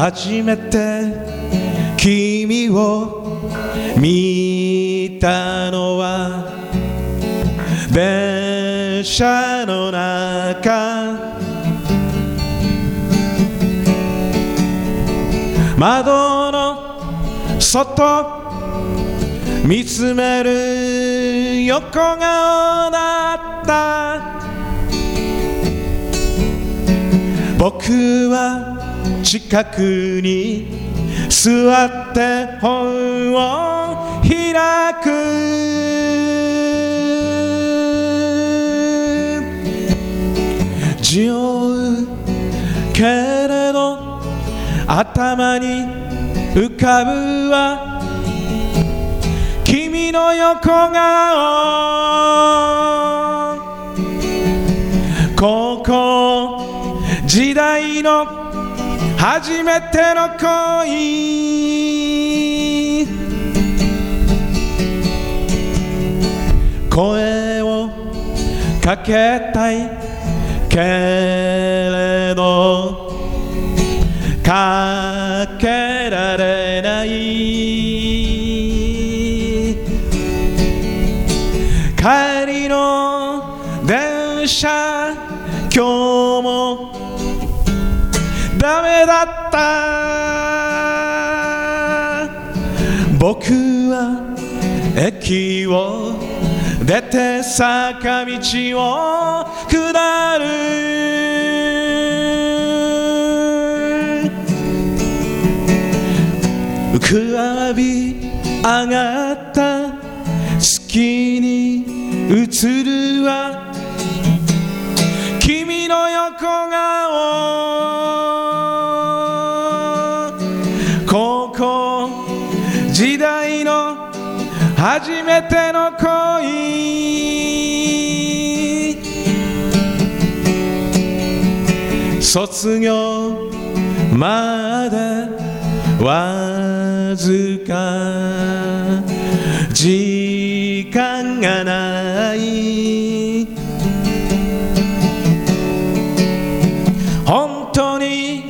初めて君を見たのは電車の中。窓の外見つめる横顔だった。僕は近くに座って本を開く。字を追うけれど頭に浮かぶは。君の横顔。高校時代の初めての恋。声をかけたいけれどかけられない。帰りの電車今日ダメだった。僕は駅を出て坂道を下る。浮かび上がった。月に映るは初めての恋卒業までわずか時間がない。本当に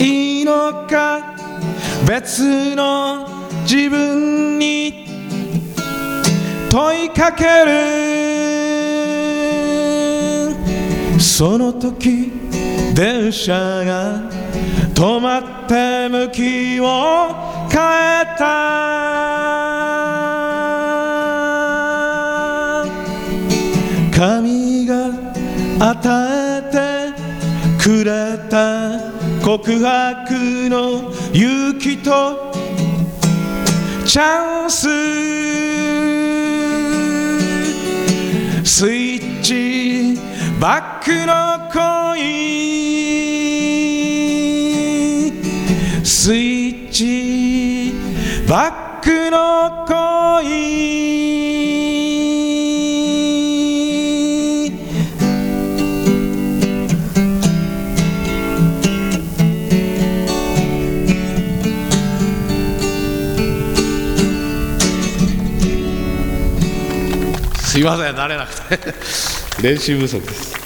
いいのか？別の自分に問いかけるその時電車が止まって向きを変えた。神が与えてくれた告白の勇気とチャンス。バックの恋スイッチバックの恋。すいません慣れなくて。練習不足です。